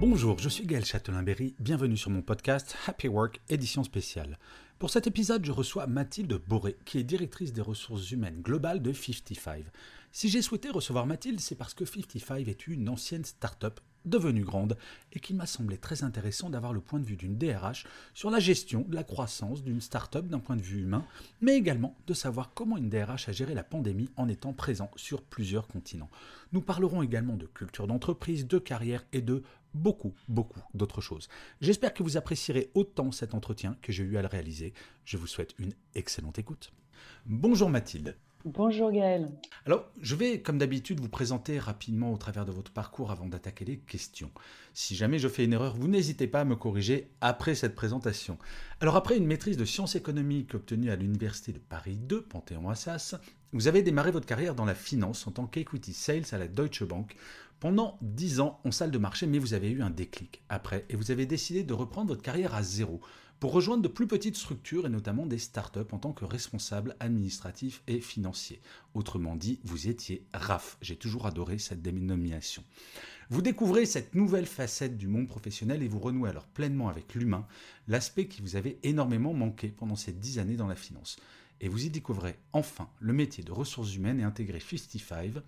Bonjour, je suis Gaël Châtelain-Berry, bienvenue sur mon podcast Happy Work édition spéciale. Pour cet épisode, je reçois Mathilde Boré, qui est directrice des ressources humaines globales de 55. Si j'ai souhaité recevoir Mathilde, c'est parce que 55 est une ancienne start-up devenue grande et qu'il m'a semblé très intéressant d'avoir le point de vue d'une DRH sur la gestion de la croissance d'une start-up d'un point de vue humain, mais également de savoir comment une DRH a géré la pandémie en étant présent sur plusieurs continents. Nous parlerons également de culture d'entreprise, de carrière et de beaucoup, beaucoup d'autres choses. J'espère que vous apprécierez autant cet entretien que j'ai eu à le réaliser. Je vous souhaite une excellente écoute. Bonjour Mathilde. Bonjour Gaël. Alors, je vais, comme d'habitude, vous présenter rapidement au travers de votre parcours avant d'attaquer les questions. Si jamais je fais une erreur, vous n'hésitez pas à me corriger après cette présentation. Alors, après une maîtrise de sciences économiques obtenue à l'Université de Paris 2, Panthéon-Assas, vous avez démarré votre carrière dans la finance en tant qu'equity sales à la Deutsche Bank pendant 10 ans en salle de marché, mais vous avez eu un déclic après et vous avez décidé de reprendre votre carrière à zéro pour rejoindre de plus petites structures et notamment des startups en tant que responsable administratif et financier. Autrement dit, vous étiez RAF. J'ai toujours adoré cette dénomination. Vous découvrez cette nouvelle facette du monde professionnel et vous renouez alors pleinement avec l'humain, l'aspect qui vous avait énormément manqué pendant ces 10 années dans la finance. Et vous y découvrez enfin le métier de ressources humaines et intégré 55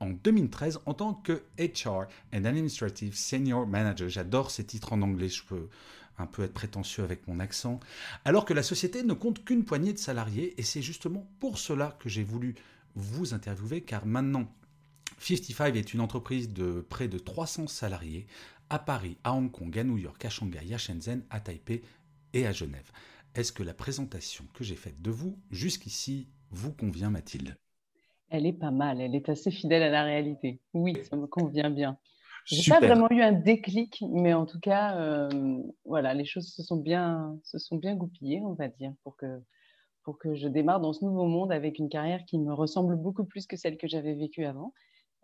en 2013 en tant que HR and Administrative Senior Manager. J'adore ces titres en anglais, je peux un peu être prétentieux avec mon accent. Alors que la société ne compte qu'une poignée de salariés et c'est justement pour cela que j'ai voulu vous interviewer car maintenant 55 est une entreprise de près de 300 salariés à Paris, à Hong Kong, à New York, à Shanghai, à Shenzhen, à Taipei et à Genève. Est-ce que la présentation que j'ai faite de vous jusqu'ici vous convient, Mathilde? Elle est pas mal, elle est assez fidèle à la réalité. Oui, ça me convient bien. Je n'ai pas vraiment eu un déclic, mais en tout cas, euh, voilà, les choses se sont bien, se sont bien goupillées, on va dire, pour que, pour que je démarre dans ce nouveau monde avec une carrière qui me ressemble beaucoup plus que celle que j'avais vécue avant.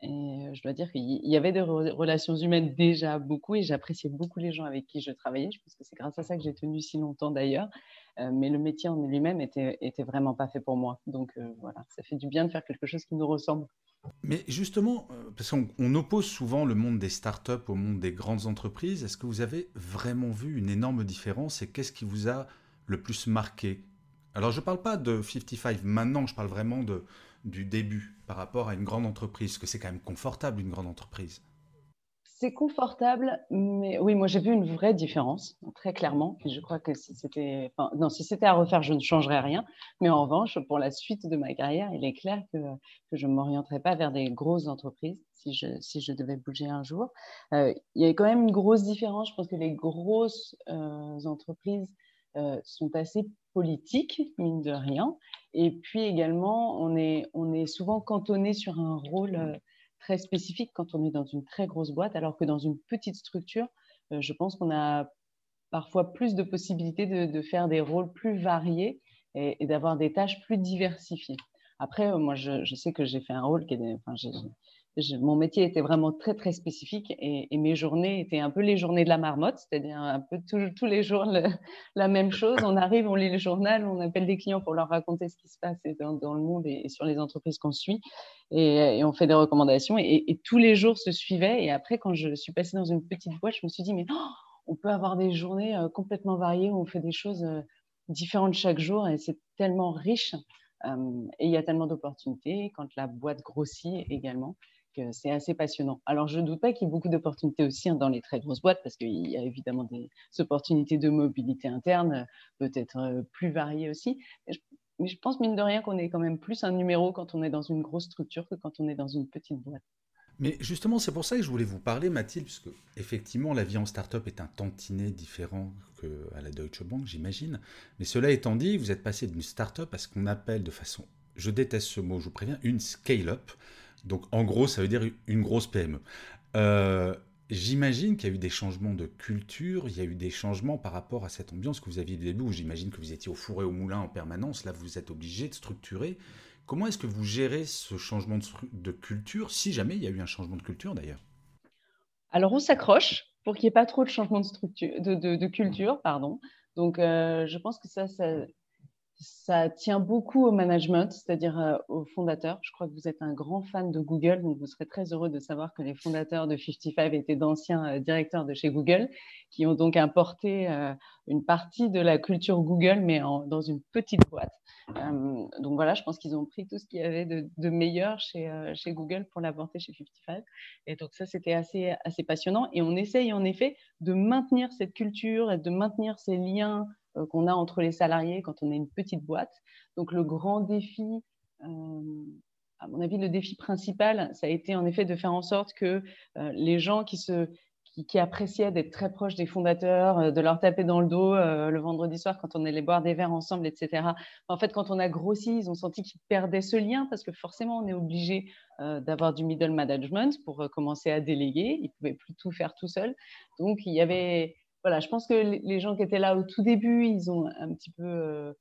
Et je dois dire qu'il y avait des relations humaines déjà beaucoup et j'appréciais beaucoup les gens avec qui je travaillais. Je pense que c'est grâce à ça que j'ai tenu si longtemps d'ailleurs. Mais le métier en lui-même était, vraiment pas fait pour moi. Donc voilà, ça fait du bien de faire quelque chose qui nous ressemble. Mais justement, parce qu'on oppose souvent le monde des startups au monde des grandes entreprises, est-ce que vous avez vraiment vu une énorme différence et qu'est-ce qui vous a le plus marqué? Alors je ne parle pas de 55 maintenant, je parle vraiment de, du début par rapport à une grande entreprise, que c'est quand même confortable une grande entreprise. C'est confortable, mais oui, moi j'ai vu une vraie différence, très clairement. je crois que si c'était, non, si c'était à refaire, je ne changerais rien. Mais en revanche, pour la suite de ma carrière, il est clair que, que je ne m'orienterais pas vers des grosses entreprises si je, si je devais bouger un jour. Euh, il y a quand même une grosse différence. Je pense que les grosses euh, entreprises euh, sont assez politiques, mine de rien. Et puis également, on est, souvent cantonné sur un rôle euh, très spécifique quand on est dans une très grosse boîte, alors que dans une petite structure, euh, je pense qu'on a parfois plus de possibilités de, faire des rôles plus variés et, d'avoir des tâches plus diversifiées. Après, moi, je, sais que j'ai fait un rôle qui est, enfin, mon métier était vraiment très très spécifique et, mes journées étaient un peu les journées de la marmotte, c'est-à-dire un peu tous les jours la même chose. On arrive, on lit le journal, on appelle des clients pour leur raconter ce qui se passe dans, le monde et, sur les entreprises qu'on suit et, on fait des recommandations et, tous les jours se suivaient. Et après, quand je suis passée dans une petite boîte, je me suis dit mais oh, on peut avoir des journées euh, complètement variées où on fait des choses euh, différentes chaque jour et c'est tellement riche. Euh, et il y a tellement d'opportunités quand la boîte grossit également c'est assez passionnant. Alors, je ne doute pas qu'il y ait beaucoup d'opportunités aussi hein, dans les très grosses boîtes, parce qu'il y a évidemment des opportunités de mobilité interne, peut-être euh, plus variées aussi. Mais je, pense, mine de rien, qu'on est quand même plus un numéro quand on est dans une grosse structure que quand on est dans une petite boîte. Mais justement, c'est pour ça que je voulais vous parler, Mathilde, parce que effectivement, la vie en start-up est un tantinet différent qu'à la Deutsche Bank, j'imagine. Mais cela étant dit, vous êtes passé d'une start-up à ce qu'on appelle de façon, je déteste ce mot, je vous préviens, une scale-up. Donc en gros, ça veut dire une grosse PME. Euh, j'imagine qu'il y a eu des changements de culture, il y a eu des changements par rapport à cette ambiance que vous aviez au début, où j'imagine que vous étiez au four et au moulin en permanence. Là, vous êtes obligé de structurer. Comment est-ce que vous gérez ce changement de, culture, si jamais il y a eu un changement de culture d'ailleurs? Alors on s'accroche pour qu'il n'y ait pas trop de changement de, structure, de, culture. Pardon. Donc euh, je pense que ça, ça, tient beaucoup au management, c'est-à-dire euh, aux fondateurs. Je crois que vous êtes un grand fan de Google, donc vous serez très heureux de savoir que les fondateurs de 55 étaient d'anciens euh, directeurs de chez Google, qui ont donc importé une partie de la culture Google, mais dans une petite boîte. Euh, donc voilà, je pense qu'ils ont pris tout ce qu'il y avait de, meilleur chez, euh, Google pour l'apporter chez 55. Et donc ça, c'était assez, passionnant. Et on essaye en effet de maintenir cette culture et de maintenir ces liens euh, qu'on a entre les salariés quand on est une petite boîte. Donc le grand défi, à mon avis, le défi principal, ça a été en effet de faire en sorte que les gens qui se qui, appréciaient d'être très proches des fondateurs, euh, de leur taper dans le dos euh, le vendredi soir quand on allait boire des verres ensemble, etc. En fait, quand on a grossi, ils ont senti qu'ils perdaient ce lien parce que forcément, on est obligé euh, d'avoir du middle management pour commencer à déléguer. Ils ne pouvaient plus tout faire tout seuls. Donc, il y avait. Voilà, je pense que les gens qui étaient là au tout début, ils ont un petit peu.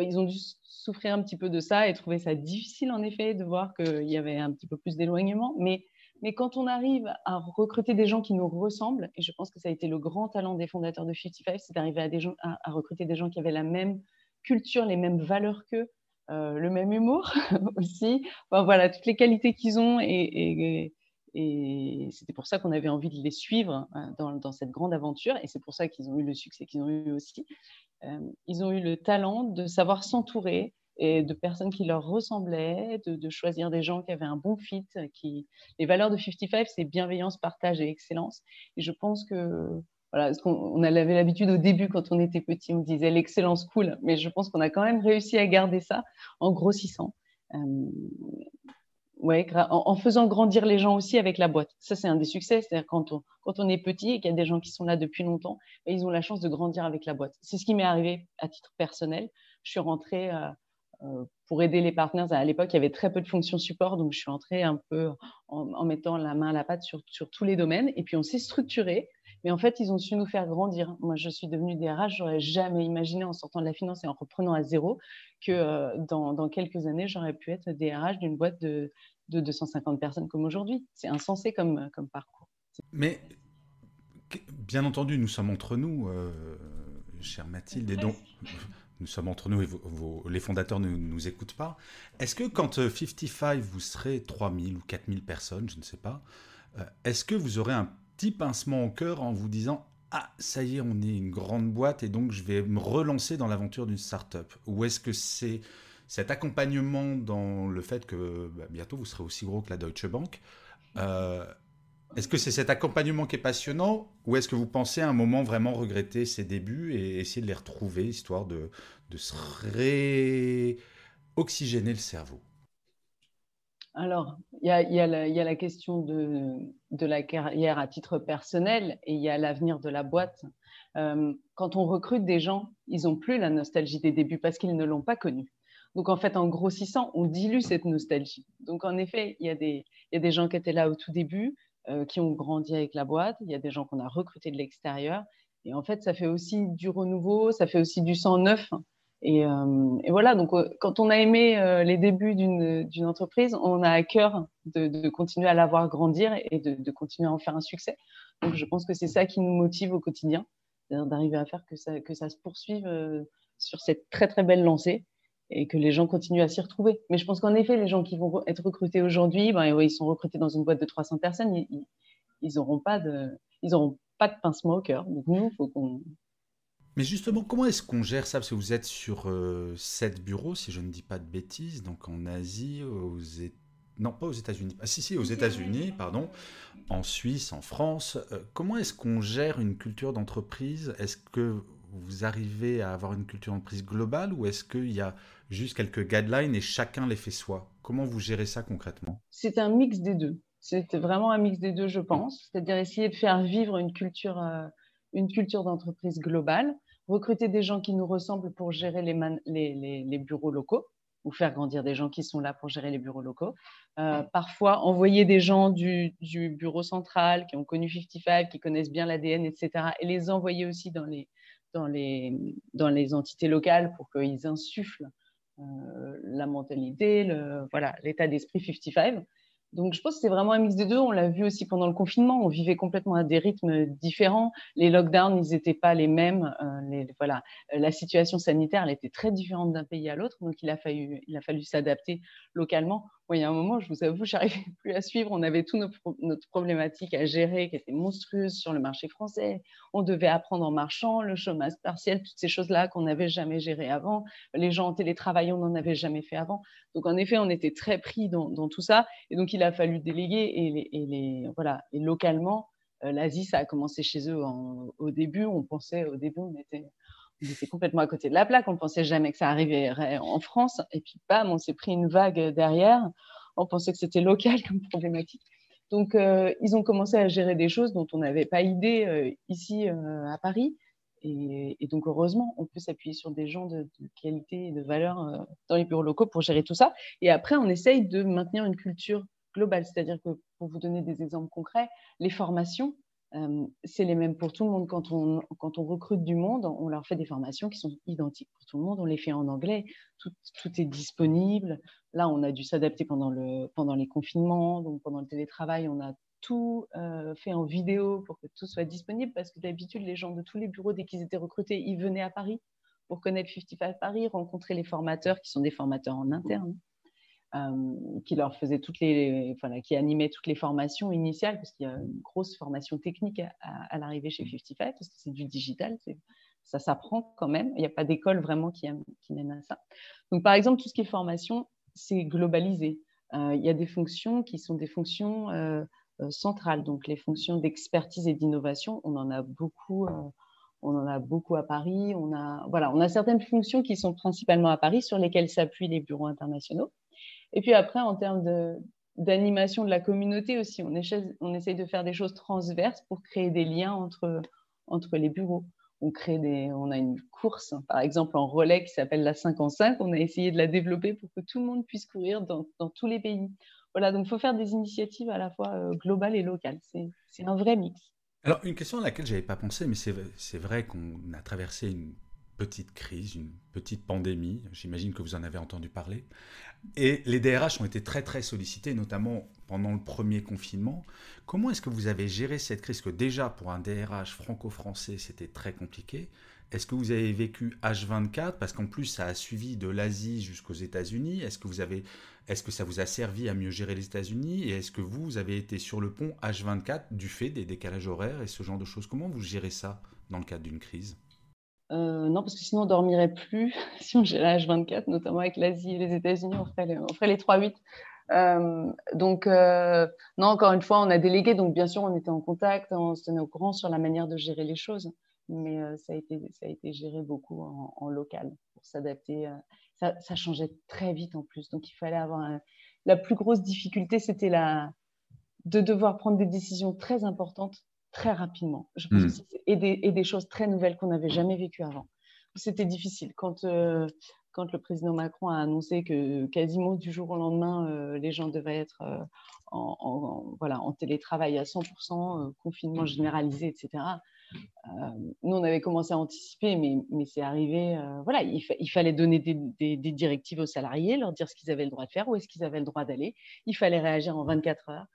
ils ont dû souffrir un petit peu de ça et trouver ça difficile, en effet, de voir qu'il y avait un petit peu plus d'éloignement. Mais mais quand on arrive à recruter des gens qui nous ressemblent, et je pense que ça a été le grand talent des fondateurs de 55, c'est d'arriver à, à, recruter des gens qui avaient la même culture, les mêmes valeurs qu'eux, euh, le même humour aussi. voilà, toutes les qualités qu'ils ont. Et, c'était pour ça qu'on avait envie de les suivre hein, dans, cette grande aventure. Et c'est pour ça qu'ils ont eu le succès qu'ils ont eu aussi. Euh, ils ont eu le talent de savoir s'entourer, et de personnes qui leur ressemblaient, de, choisir des gens qui avaient un bon fit. Qui... Les valeurs de 55, c'est bienveillance, partage et excellence. Et je pense que, voilà, on, avait l'habitude au début, quand on était petit, on disait l'excellence cool, mais je pense qu'on a quand même réussi à garder ça en grossissant. Euh, ouais, en, faisant grandir les gens aussi avec la boîte. Ça, c'est un des succès. C'est-à-dire quand on, quand on est petit et qu'il y a des gens qui sont là depuis longtemps, ben, ils ont la chance de grandir avec la boîte. C'est ce qui m'est arrivé à titre personnel. Je suis rentrée. Euh, euh, pour aider les partenaires. À l'époque, il y avait très peu de fonctions support, donc je suis entrée un peu en, mettant la main à la pâte sur, sur tous les domaines. Et puis on s'est structuré. Mais en fait, ils ont su nous faire grandir. Moi, je suis devenue DRH. J'aurais jamais imaginé, en sortant de la finance et en reprenant à zéro, que euh, dans, dans, quelques années, j'aurais pu être DRH d'une boîte de, de 250 personnes comme aujourd'hui. C'est insensé comme, comme parcours. Mais bien entendu, nous sommes entre nous, euh, chère Mathilde, et donc nous sommes entre nous et les fondateurs ne nous, écoutent pas. Est-ce que quand 55, euh, vous serez 3000 ou 4000 personnes, je ne sais pas, euh, est-ce que vous aurez un petit pincement au cœur en vous disant Ah, ça y est, on est une grande boîte et donc je vais me relancer dans l'aventure d'une start-up Ou est-ce que c'est cet accompagnement dans le fait que bah, bientôt vous serez aussi gros que la Deutsche Bank euh, est-ce que c'est cet accompagnement qui est passionnant ou est-ce que vous pensez à un moment vraiment regretter ses débuts et essayer de les retrouver, histoire de, de se réoxygéner le cerveau? Alors, il y, a, la question de, la carrière à titre personnel et il y a l'avenir de la boîte. Euh, quand on recrute des gens, ils n'ont plus la nostalgie des débuts parce qu'ils ne l'ont pas connue. Donc, en fait, en grossissant, on dilue cette nostalgie. Donc, en effet, il y, il y a des gens qui étaient là au tout début, euh, qui ont grandi avec la boîte. Il y a des gens qu'on a recrutés de l'extérieur. Et en fait, ça fait aussi du renouveau, ça fait aussi du sang neuf. Et, euh, voilà, donc euh, quand on a aimé les débuts d'une entreprise, on a à cœur de, continuer à la voir grandir et de, continuer à en faire un succès. Donc je pense que c'est ça qui nous motive au quotidien, d'arriver à faire que ça, que ça se poursuive sur cette très très belle lancée et que les gens continuent à s'y retrouver. Mais je pense qu'en effet, les gens qui vont être recrutés aujourd'hui, ben, ils sont recrutés dans une boîte de 300 personnes, ils n'auront pas, de, ils pas de pincement au cœur. Donc nous, il faut qu'on... Mais justement, comment est-ce qu'on gère ça? Parce que vous êtes sur euh, sept bureaux, si je ne dis pas de bêtises, donc en Asie, aux non pas aux États-Unis, ah si si aux États-Unis, pardon, en Suisse, en France. Euh, comment est-ce qu'on gère une culture d'entreprise? Est-ce que vous arrivez à avoir une culture d'entreprise globale ou est-ce qu'il y a juste quelques guidelines et chacun les fait soi? Comment vous gérez ça concrètement? C'est un mix des deux. C'était vraiment un mix des deux, je pense. C'est-à-dire essayer de faire vivre une culture, euh, une culture d'entreprise globale, recruter des gens qui nous ressemblent pour gérer les, les, les, bureaux locaux ou faire grandir des gens qui sont là pour gérer les bureaux locaux. Euh, parfois, envoyer des gens du, du, bureau central qui ont connu 55, qui connaissent bien l'ADN, etc., et les envoyer aussi dans les, dans les, dans les entités locales pour qu'ils insufflent euh, la mentalité, le, voilà, l'état d'esprit 55. Donc, je pense que c'est vraiment un mix des deux. On l'a vu aussi pendant le confinement. On vivait complètement à des rythmes différents. Les lockdowns, ils n'étaient pas les mêmes. Euh, voilà, la situation sanitaire, elle était très différente d'un pays à l'autre. Donc, il a fallu, il a fallu s'adapter localement il y a un moment, je vous avoue, je n'arrivais plus à suivre. On avait toutes nos notre problématiques à gérer qui étaient monstrueuses sur le marché français. On devait apprendre en marchant, le chômage partiel, toutes ces choses-là qu'on n'avait jamais gérées avant. Les gens en télétravail, on n'en avait jamais fait avant. Donc, en effet, on était très pris dans, tout ça. Et donc, il a fallu déléguer. Et, les, voilà. et localement, euh, l'Asie, ça a commencé chez eux au début. On pensait, au début, on était était complètement à côté de la plaque. On ne pensait jamais que ça arriverait en France. Et puis, bam, on s'est pris une vague derrière. On pensait que c'était local comme problématique. Donc, euh, ils ont commencé à gérer des choses dont on n'avait pas idée euh, ici euh, à Paris. Et, donc, heureusement, on peut s'appuyer sur des gens de, de qualité et de valeur dans les bureaux locaux pour gérer tout ça. Et après, on essaye de maintenir une culture globale. C'est-à-dire que, pour vous donner des exemples concrets, les formations, c'est les mêmes pour tout le monde. Quand on, recrute du monde, on leur fait des formations qui sont identiques pour tout le monde. On les fait en anglais. Tout, est disponible. Là, on a dû s'adapter pendant, le, pendant les confinements. Pendant le télétravail, on a tout fait en vidéo pour que tout soit disponible parce que d'habitude, les gens de tous les bureaux, dès qu'ils étaient recrutés, ils venaient à Paris pour connaître 55 Paris, rencontrer les formateurs qui sont des formateurs en interne. Qui leur faisait toutes les, voilà, qui animait toutes les formations initiales, parce qu'il y a une grosse formation technique à, l'arrivée chez 55, parce que c'est du digital, ça s'apprend quand même. Il n'y a pas d'école vraiment qui, qui mène à ça. Donc, par exemple, tout ce qui est formation, c'est globalisé. Euh, il y a des fonctions qui sont des fonctions euh, centrales, donc les fonctions d'expertise et d'innovation, on en a beaucoup. on en a beaucoup à Paris. On a, voilà, on a certaines fonctions qui sont principalement à Paris, sur lesquelles s'appuient les bureaux internationaux. Et puis après, en termes d'animation de, la communauté aussi, on, on essaye de faire des choses transverses pour créer des liens entre, entre les bureaux. On, crée des, on a une course, par exemple en relais qui s'appelle la 5 en 5. On a essayé de la développer pour que tout le monde puisse courir dans, dans tous les pays. Voilà, donc il faut faire des initiatives à la fois euh, globales et locales. C'est un vrai mix. Alors, une question à laquelle je n'avais pas pensé, mais c'est vrai qu'on a traversé une petite crise, une petite pandémie, j'imagine que vous en avez entendu parler. Et les DRH ont été très très sollicités, notamment pendant le premier confinement. Comment est-ce que vous avez géré cette crise? Que déjà pour un DRH franco-français c'était très compliqué. Est-ce que vous avez vécu H24 parce qu'en plus ça a suivi de l'Asie jusqu'aux États-Unis. Est-ce que est-ce que ça vous a servi à mieux gérer les États-Unis? Et est-ce que vous avez été sur le pont H24 du fait des décalages horaires et ce genre de choses? Comment vous gérez ça dans le cadre d'une crise? Euh, non, parce que sinon on dormirait plus si on gérait H24, notamment avec l'Asie et les États-Unis, on ferait les, on ferait les 3-8. Euh, donc, euh, non, encore une fois, on a délégué, donc bien sûr, on était en contact, on se tenait au courant sur la manière de gérer les choses, mais ça, a été, géré beaucoup en, local pour s'adapter. Ça, changeait très vite en plus, donc il fallait avoir. La plus grosse difficulté, c'était de devoir prendre des décisions très importantes très rapidement. Je pense hmm. et, des, et, des, choses très nouvelles qu'on n'avait jamais vécues avant. C'était difficile. Quand, euh, quand le président Macron a annoncé que quasiment du jour au lendemain, euh, les gens devaient être euh, en, voilà, en télétravail à 100%, confinement généralisé, etc. nous, on avait commencé à anticiper, mais, mais c'est arrivé. voilà, il, il, fallait donner des, des, des, directives aux salariés, leur dire ce qu'ils avaient le droit de faire, où est-ce qu'ils avaient le droit d'aller. Il fallait réagir en 24 heures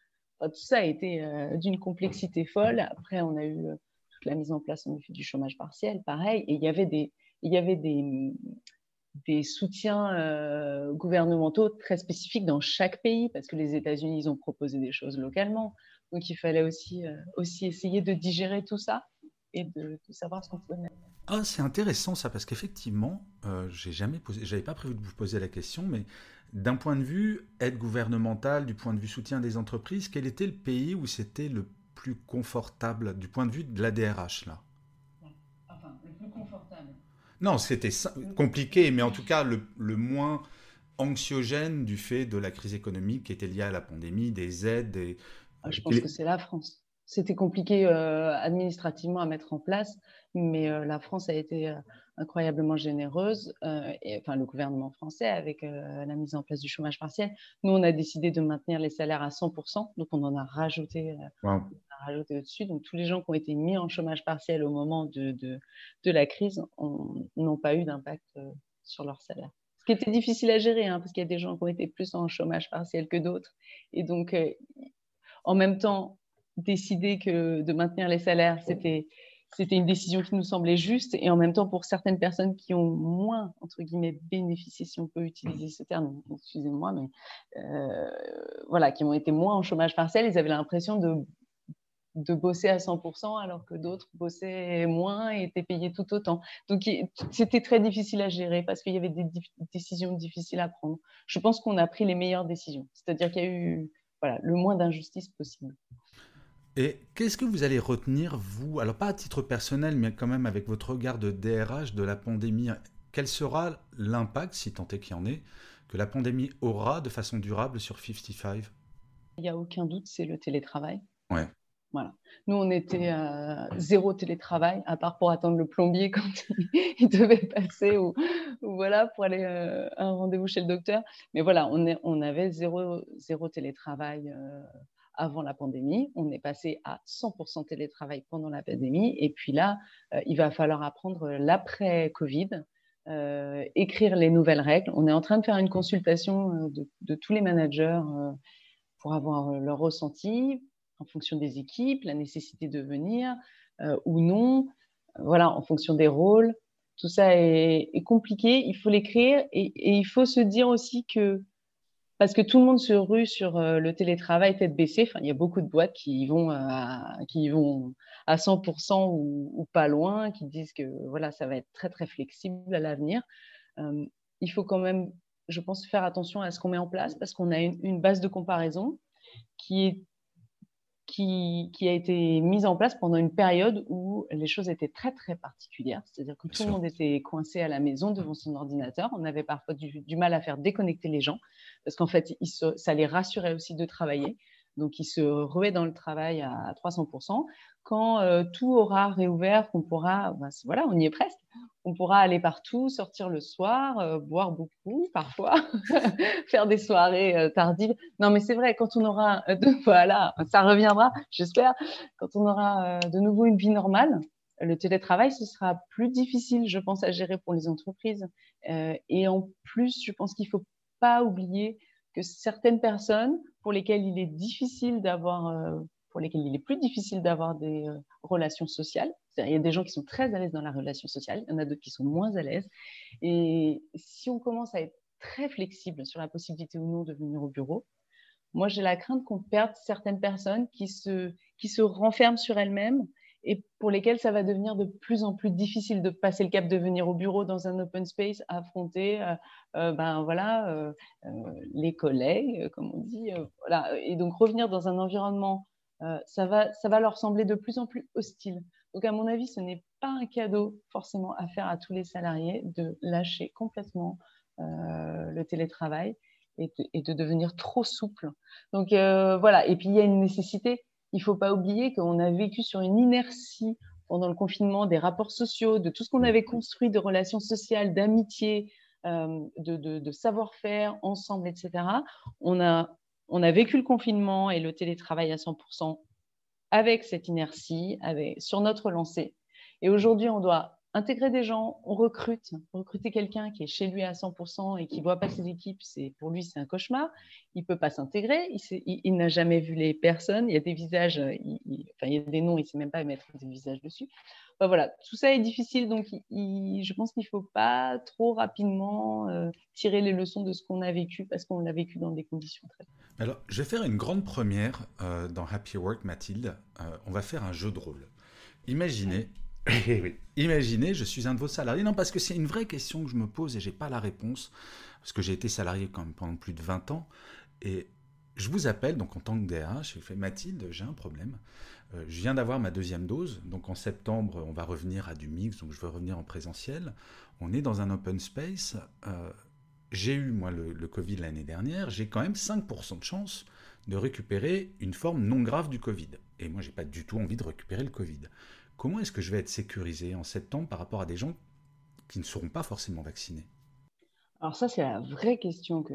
tout ça a été euh, d'une complexité folle. Après, on a eu euh, toute la mise en place en effet, du chômage partiel, pareil. Et il y avait des, il y avait des, soutiens euh, gouvernementaux très spécifiques dans chaque pays, parce que les États-Unis, ils ont proposé des choses localement. Donc, il fallait aussi, aussi essayer de digérer tout ça et de, savoir ce qu'on pouvait mettre. Ah, c'est intéressant ça, parce qu'effectivement, j'ai jamais j'avais pas prévu de vous poser la question, mais d'un point de vue aide gouvernementale, du point de vue soutien des entreprises, quel était le pays où c'était le plus confortable du point de vue de la DRH là? Enfin, le plus confortable. Non, c'était compliqué, mais en tout cas le, moins anxiogène du fait de la crise économique qui était liée à la pandémie, des aides des... Ah, je pense que c'est la France. C'était compliqué administrativement à mettre en place, mais la France a été incroyablement généreuse, et, enfin le gouvernement français avec la mise en place du chômage partiel. Nous, on a décidé de maintenir les salaires à 100%, donc on en a rajouté, rajouté au-dessus. Donc tous les gens qui ont été mis en chômage partiel au moment de, de, de la crise n'ont pas eu d'impact sur leur salaire. Ce qui était difficile à gérer, hein, parce qu'il y a des gens qui ont été plus en chômage partiel que d'autres. Et donc, en même temps, décider que de maintenir les salaires, c'était c'était une décision qui nous semblait juste et en même temps pour certaines personnes qui ont moins bénéficié si on peut utiliser ce terme excusez-moi mais euh, voilà qui ont été moins en chômage partiel ils avaient l'impression de bosser à 100% alors que d'autres bossaient moins et étaient payés tout autant. Donc c'était très difficile à gérer parce qu'il y avait des décisions difficiles à prendre. Je pense qu'on a pris les meilleures décisions, c'est-à-dire qu'il y a eu le moins d'injustice possible. Et qu'est-ce que vous allez retenir, vous, alors pas à titre personnel, mais quand même avec votre regard de DRH de la pandémie Quel sera l'impact, si tant est qu'il y en ait, que la pandémie aura de façon durable sur 55 Il n'y a aucun doute, c'est le télétravail. Ouais. Voilà. Nous, on était à zéro télétravail, à part pour attendre le plombier quand il devait passer ou, voilà, pour aller euh, à un rendez-vous chez le docteur. Mais voilà, on, est, on avait zéro, zéro télétravail. Euh, avant la pandémie. On est passé à 100% télétravail pendant la pandémie. Et puis là, euh, il va falloir apprendre l'après-Covid, euh, écrire les nouvelles règles. On est en train de faire une consultation euh, de, tous les managers pour avoir leur ressenti en fonction des équipes, la nécessité de venir ou non, voilà, en fonction des rôles. Tout ça est, compliqué, il faut l'écrire et, et, il faut se dire aussi que parce que tout le monde se rue sur euh, le télétravail tête baissée. Enfin, il y a beaucoup de boîtes qui vont, à, qui vont à 100% ou, pas loin, qui disent que voilà, ça va être très très flexible à l'avenir. Il faut quand même, je pense, faire attention à ce qu'on met en place parce qu'on a une, base de comparaison qui est qui, qui, a été mise en place pendant une période où les choses étaient très très particulières. C'est-à-dire que tout le monde était coincé à la maison devant son ordinateur. On avait parfois du, du mal à faire déconnecter les gens parce qu'en fait, ça les rassurait aussi de travailler. Donc, ils se ruaient dans le travail à 300%. Quand euh, tout aura réouvert, qu'on pourra, ben, voilà, on y est presque, on pourra aller partout, sortir le soir, euh, boire beaucoup parfois, faire des soirées euh, tardives. Non, mais c'est vrai, quand on aura, voilà, ça reviendra, j'espère, quand on aura de nouveau une vie normale, le télétravail, ce sera plus difficile, je pense, à gérer pour les entreprises. et en plus, je pense qu'il faut pas oublier que certaines personnes pour lesquelles il est difficile d'avoir, euh, pour lesquelles il est plus difficile d'avoir des euh, relations sociales. Il y a des gens qui sont très à l'aise dans la relation sociale, il y en a d'autres qui sont moins à l'aise. Et si on commence à être très flexible sur la possibilité ou non de venir au bureau, moi j'ai la crainte qu'on perde certaines personnes qui se, qui se renferment sur elles-mêmes et pour lesquels ça va devenir de plus en plus difficile de passer le cap de venir au bureau dans un open space, affronter euh, euh, ben, voilà, euh, les collègues, comme on dit. voilà. Et donc revenir dans un environnement, ça, va, ça va leur sembler de plus en plus hostile. Donc à mon avis, ce n'est pas un cadeau forcément à faire à tous les salariés de lâcher complètement le télétravail et de, et de, devenir trop souple. Donc voilà, et puis il y a une nécessité il ne faut pas oublier qu'on a vécu sur une inertie pendant le confinement des rapports sociaux, de tout ce qu'on avait construit de relations sociales, d'amitié, euh, de, savoir-faire ensemble, etc. On a, on a vécu le confinement et le télétravail à 100% avec cette inertie, avec, sur notre lancée. Et aujourd'hui, on doit intégrer des gens, on recrute, recruter quelqu'un qui est chez lui à 100% et qui voit pas ses équipes, c'est pour lui c'est un cauchemar. Il peut pas s'intégrer, il, n'a jamais vu les personnes, il y a des visages, il, enfin il y a des noms, il sait même pas mettre des visages dessus. voilà, tout ça est difficile, donc je pense qu'il faut pas trop rapidement euh, tirer les leçons de ce qu'on a vécu parce qu'on l'a vécu dans des conditions très. Alors, je vais faire une grande première euh, dans Happy Work, Mathilde. Euh, on va faire un jeu de rôle. Imaginez. Imaginez, je suis un de vos salariés. Non, parce que c'est une vraie question que je me pose et j'ai pas la réponse. Parce que j'ai été salarié quand même pendant plus de 20 ans. Et je vous appelle donc en tant que DRH. Je fais Mathilde, j'ai un problème. Euh, je viens d'avoir ma deuxième dose. Donc en septembre, on va revenir à du mix. Donc je veux revenir en présentiel. On est dans un open space. Euh, j'ai eu, moi, le, Covid l'année dernière, j'ai quand même 5% de chance de récupérer une forme non grave du Covid. Et moi, j'ai pas du tout envie de récupérer le Covid. Comment est-ce que je vais être sécurisé en septembre par rapport à des gens qui ne seront pas forcément vaccinés? Alors ça, c'est la vraie question que,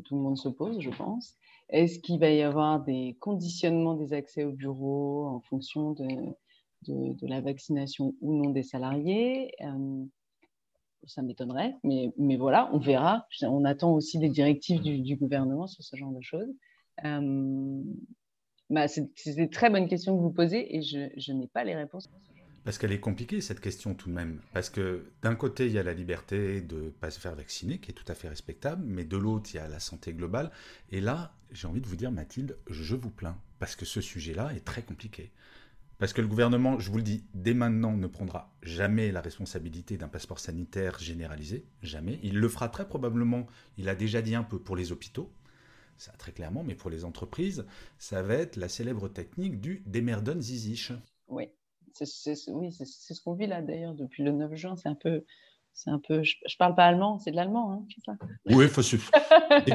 tout le monde se pose, je pense. Est-ce qu'il va y avoir des conditionnements des accès au bureau en fonction de, la vaccination ou non des salariés? Euh, Ça m'étonnerait, mais, mais, voilà, on verra. On attend aussi des directives du, gouvernement sur ce genre de choses. Euh, bah, c'est une très bonne question que vous posez et je, je n'ai pas les réponses. Parce qu'elle est compliquée, cette question tout de même. Parce que d'un côté, il y a la liberté de ne pas se faire vacciner, qui est tout à fait respectable, mais de l'autre, il y a la santé globale. Et là, j'ai envie de vous dire, Mathilde, je vous plains, parce que ce sujet-là est très compliqué. Parce que le gouvernement, je vous le dis, dès maintenant, ne prendra jamais la responsabilité d'un passeport sanitaire généralisé, jamais. Il le fera très probablement, il a déjà dit un peu pour les hôpitaux, ça très clairement, mais pour les entreprises, ça va être la célèbre technique du Demerdon Zizich. Oui oui, c'est ce qu'on vit là d'ailleurs depuis le 9 juin. C'est un peu, c'est un peu. Je, ne parle pas allemand, c'est de l'allemand, hein, ça? Oui, faut c'est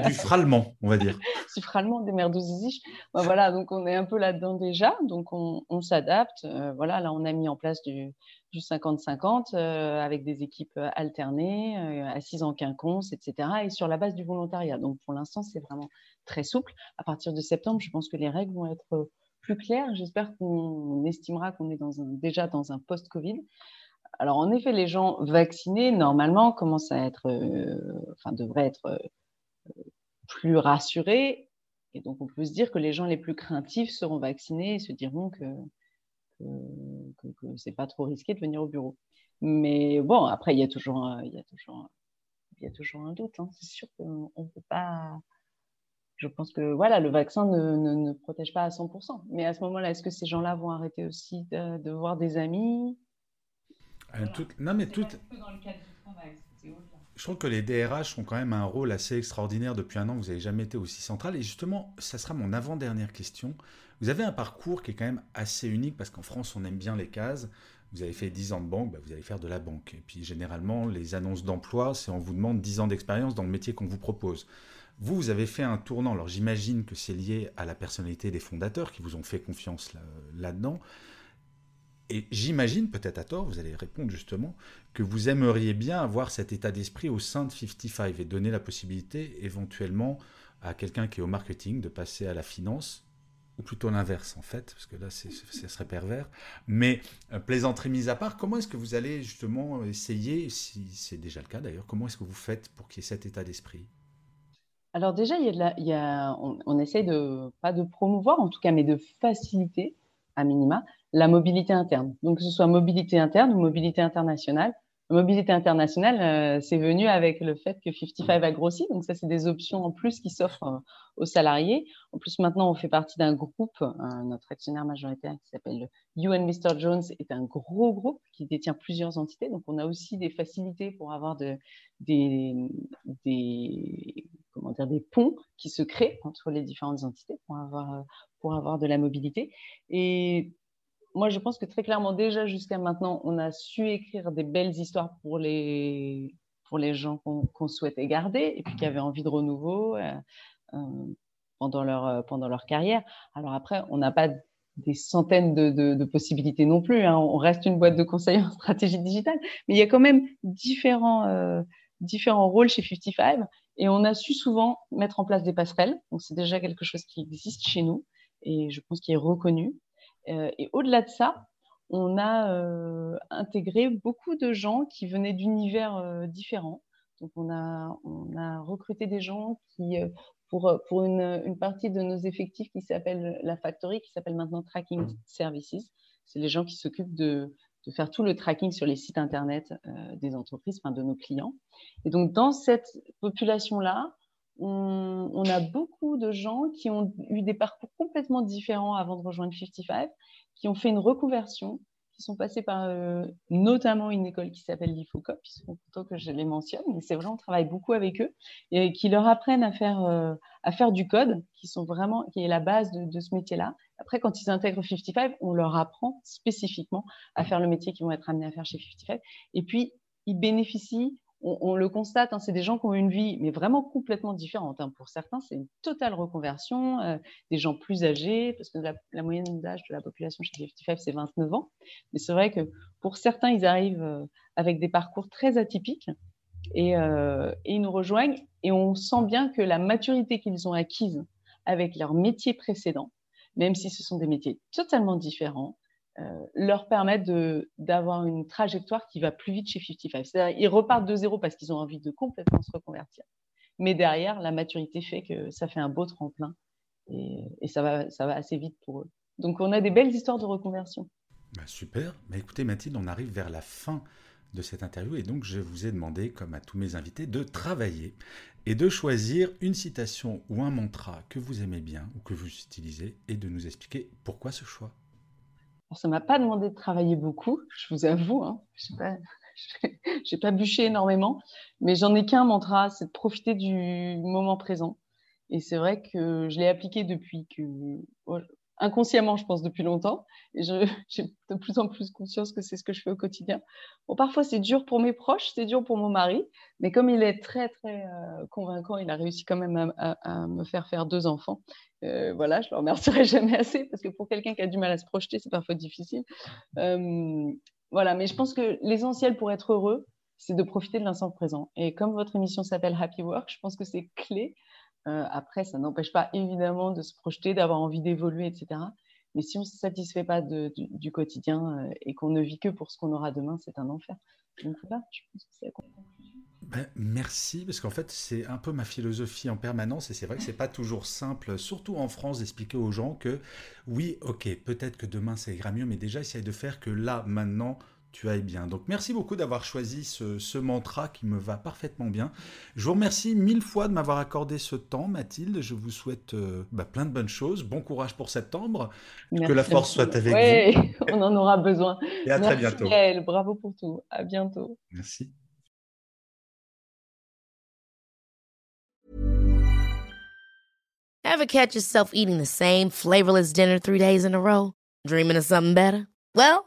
du frallemand, on va dire. du frallemand, des mères ben voilà, donc on est un peu là-dedans déjà, donc on, s'adapte. Euh, voilà, là on a mis en place du 50-50 euh, avec des équipes alternées, euh, assises en quinconce, etc. Et sur la base du volontariat. Donc pour l'instant, c'est vraiment très souple. À partir de septembre, je pense que les règles vont être plus clair. J'espère qu'on estimera qu'on est dans un, déjà dans un post-Covid. Alors, en effet, les gens vaccinés, normalement, commencent à être, euh, enfin, devraient être euh, plus rassurés. Et donc, on peut se dire que les gens les plus craintifs seront vaccinés et se diront que, que, que, c'est pas trop risqué de venir au bureau. Mais bon, après, il y a toujours, il y a toujours, il y a toujours un doute. Hein. C'est sûr qu'on ne peut pas je pense que voilà, le vaccin ne, protège pas à 100%. Mais à ce moment-là, est-ce que ces gens-là vont arrêter aussi de, voir des amis? Euh, Non, mais tout. Je trouve que les DRH ont quand même un rôle assez extraordinaire depuis un an. Vous n'avez jamais été aussi central. Et justement, ça sera mon avant-dernière question. Vous avez un parcours qui est quand même assez unique parce qu'en France, on aime bien les cases. Vous avez fait 10 ans de banque, bah, vous allez faire de la banque. Et puis généralement, les annonces d'emploi, c'est on vous demande 10 ans d'expérience dans le métier qu'on vous propose. Vous, vous avez fait un tournant. Alors j'imagine que c'est lié à la personnalité des fondateurs qui vous ont fait confiance là-dedans. Et j'imagine, peut-être à tort, vous allez répondre justement, que vous aimeriez bien avoir cet état d'esprit au sein de 55 et donner la possibilité éventuellement à quelqu'un qui est au marketing de passer à la finance, ou plutôt l'inverse en fait, parce que là, ce serait pervers. Mais euh, plaisanterie mise à part, comment est-ce que vous allez justement essayer, si c'est déjà le cas d'ailleurs, comment est-ce que vous faites pour qu'il y ait cet état d'esprit? Alors déjà, y a on, on, essaie de, pas de promouvoir en tout cas, mais de faciliter à minima la mobilité interne. Donc que ce soit mobilité interne ou mobilité internationale. La mobilité internationale, euh, c'est venu avec le fait que 55 a grossi. Donc ça, c'est des options en plus qui s'offrent euh, aux salariés. En plus, maintenant, on fait partie d'un groupe, notre actionnaire majoritaire qui s'appelle and Mr. Jones est un gros groupe qui détient plusieurs entités. Donc on a aussi des facilités pour avoir de, des, des comment dire, des ponts qui se créent entre les différentes entités pour avoir, pour avoir de la mobilité. Et moi, je pense que très clairement, déjà jusqu'à maintenant, on a su écrire des belles histoires pour les, pour les gens qu'on souhaitait garder et puis qui avaient envie de renouveau euh, euh, pendant, leur, euh, pendant leur carrière. Alors après, on n'a pas des centaines de, de, possibilités non plus. Hein. On reste une boîte de conseil en stratégie digitale, mais il y a quand même différents, différents rôles chez 55 et on a su souvent mettre en place des passerelles. Donc, c'est déjà quelque chose qui existe chez nous et je pense qu'il est reconnu. Euh, et au-delà de ça, on a euh, intégré beaucoup de gens qui venaient d'univers euh, différents. Donc, on a, recruté des gens qui, pour, pour une, partie de nos effectifs qui s'appelle la Factory, qui s'appelle maintenant Tracking Services. C'est les gens qui s'occupent de, de faire tout le tracking sur les sites internet des entreprises, enfin de nos clients. Et donc dans cette population-là, on, a beaucoup de gens qui ont eu des parcours complètement différents avant de rejoindre 55, qui ont fait une reconversion, qui sont passés par euh, notamment une école qui s'appelle l'IFOCOP, ils sont que je les mentionne, mais c'est vrai, on travaille beaucoup avec eux, et qui leur apprennent à faire, euh, à faire du code, qui, sont vraiment, qui est la base de, de ce métier-là. Après, quand ils intègrent 55, on leur apprend spécifiquement à faire le métier qu'ils vont être amenés à faire chez 55. Et puis, ils bénéficient on, le constate, hein, c'est des gens qui ont une vie, mais vraiment complètement différente. Hein. Pour certains, c'est une totale reconversion, euh, des gens plus âgés, parce que la, moyenne d'âge de la population chez 55, c'est 29 ans. Mais c'est vrai que pour certains, ils arrivent euh, avec des parcours très atypiques et, euh, et, ils nous rejoignent et on sent bien que la maturité qu'ils ont acquise avec leur métier précédent, même si ce sont des métiers totalement différents, leur permettent d'avoir une trajectoire qui va plus vite chez 55. C'est-à-dire ils repartent de zéro parce qu'ils ont envie de complètement se reconvertir. Mais derrière, la maturité fait que ça fait un beau tremplin et, et ça, va, ça va assez vite pour eux. Donc on a des belles histoires de reconversion. Bah, super. Bah, écoutez Mathilde, on arrive vers la fin de cette interview et donc je vous ai demandé, comme à tous mes invités, de travailler et de choisir une citation ou un mantra que vous aimez bien ou que vous utilisez et de nous expliquer pourquoi ce choix. Alors, ça m'a pas demandé de travailler beaucoup, je vous avoue. Hein. Je n'ai pas, bûché énormément, mais j'en ai qu'un mantra, c'est de profiter du moment présent. Et c'est vrai que je l'ai appliqué depuis que, inconsciemment, je pense, depuis longtemps. Et j'ai de plus en plus conscience que c'est ce que je fais au quotidien. Bon, parfois, c'est dur pour mes proches, c'est dur pour mon mari, mais comme il est très, très euh, convaincant, il a réussi quand même à, me faire faire deux enfants. Euh, voilà, je le remercierai jamais assez parce que pour quelqu'un qui a du mal à se projeter, c'est parfois difficile. Euh, voilà, mais je pense que l'essentiel pour être heureux, c'est de profiter de l'instant présent. Et comme votre émission s'appelle Happy Work, je pense que c'est clé euh, après, ça n'empêche pas évidemment de se projeter, d'avoir envie d'évoluer, etc. Mais si on ne se satisfait pas du, quotidien euh, et qu'on ne vit que pour ce qu'on aura demain, c'est un enfer. Donc là, je pense que c'est la ben, merci, parce qu'en fait, c'est un peu ma philosophie en permanence, et c'est vrai que c'est pas toujours simple, surtout en France, d'expliquer aux gens que oui, ok, peut-être que demain ça ira mieux, mais déjà, essaye de faire que là, maintenant, tu ailles bien. Donc merci beaucoup d'avoir choisi ce, mantra qui me va parfaitement bien. Je vous remercie mille fois de m'avoir accordé ce temps, Mathilde. Je vous souhaite euh, bah, plein de bonnes choses. Bon courage pour septembre. que la force soit avec vous. on en aura besoin. Et à très bientôt. bravo pour tout. À bientôt. Merci. Ever catch yourself eating the same flavorless dinner three days in a row? Dreaming of something better? Well,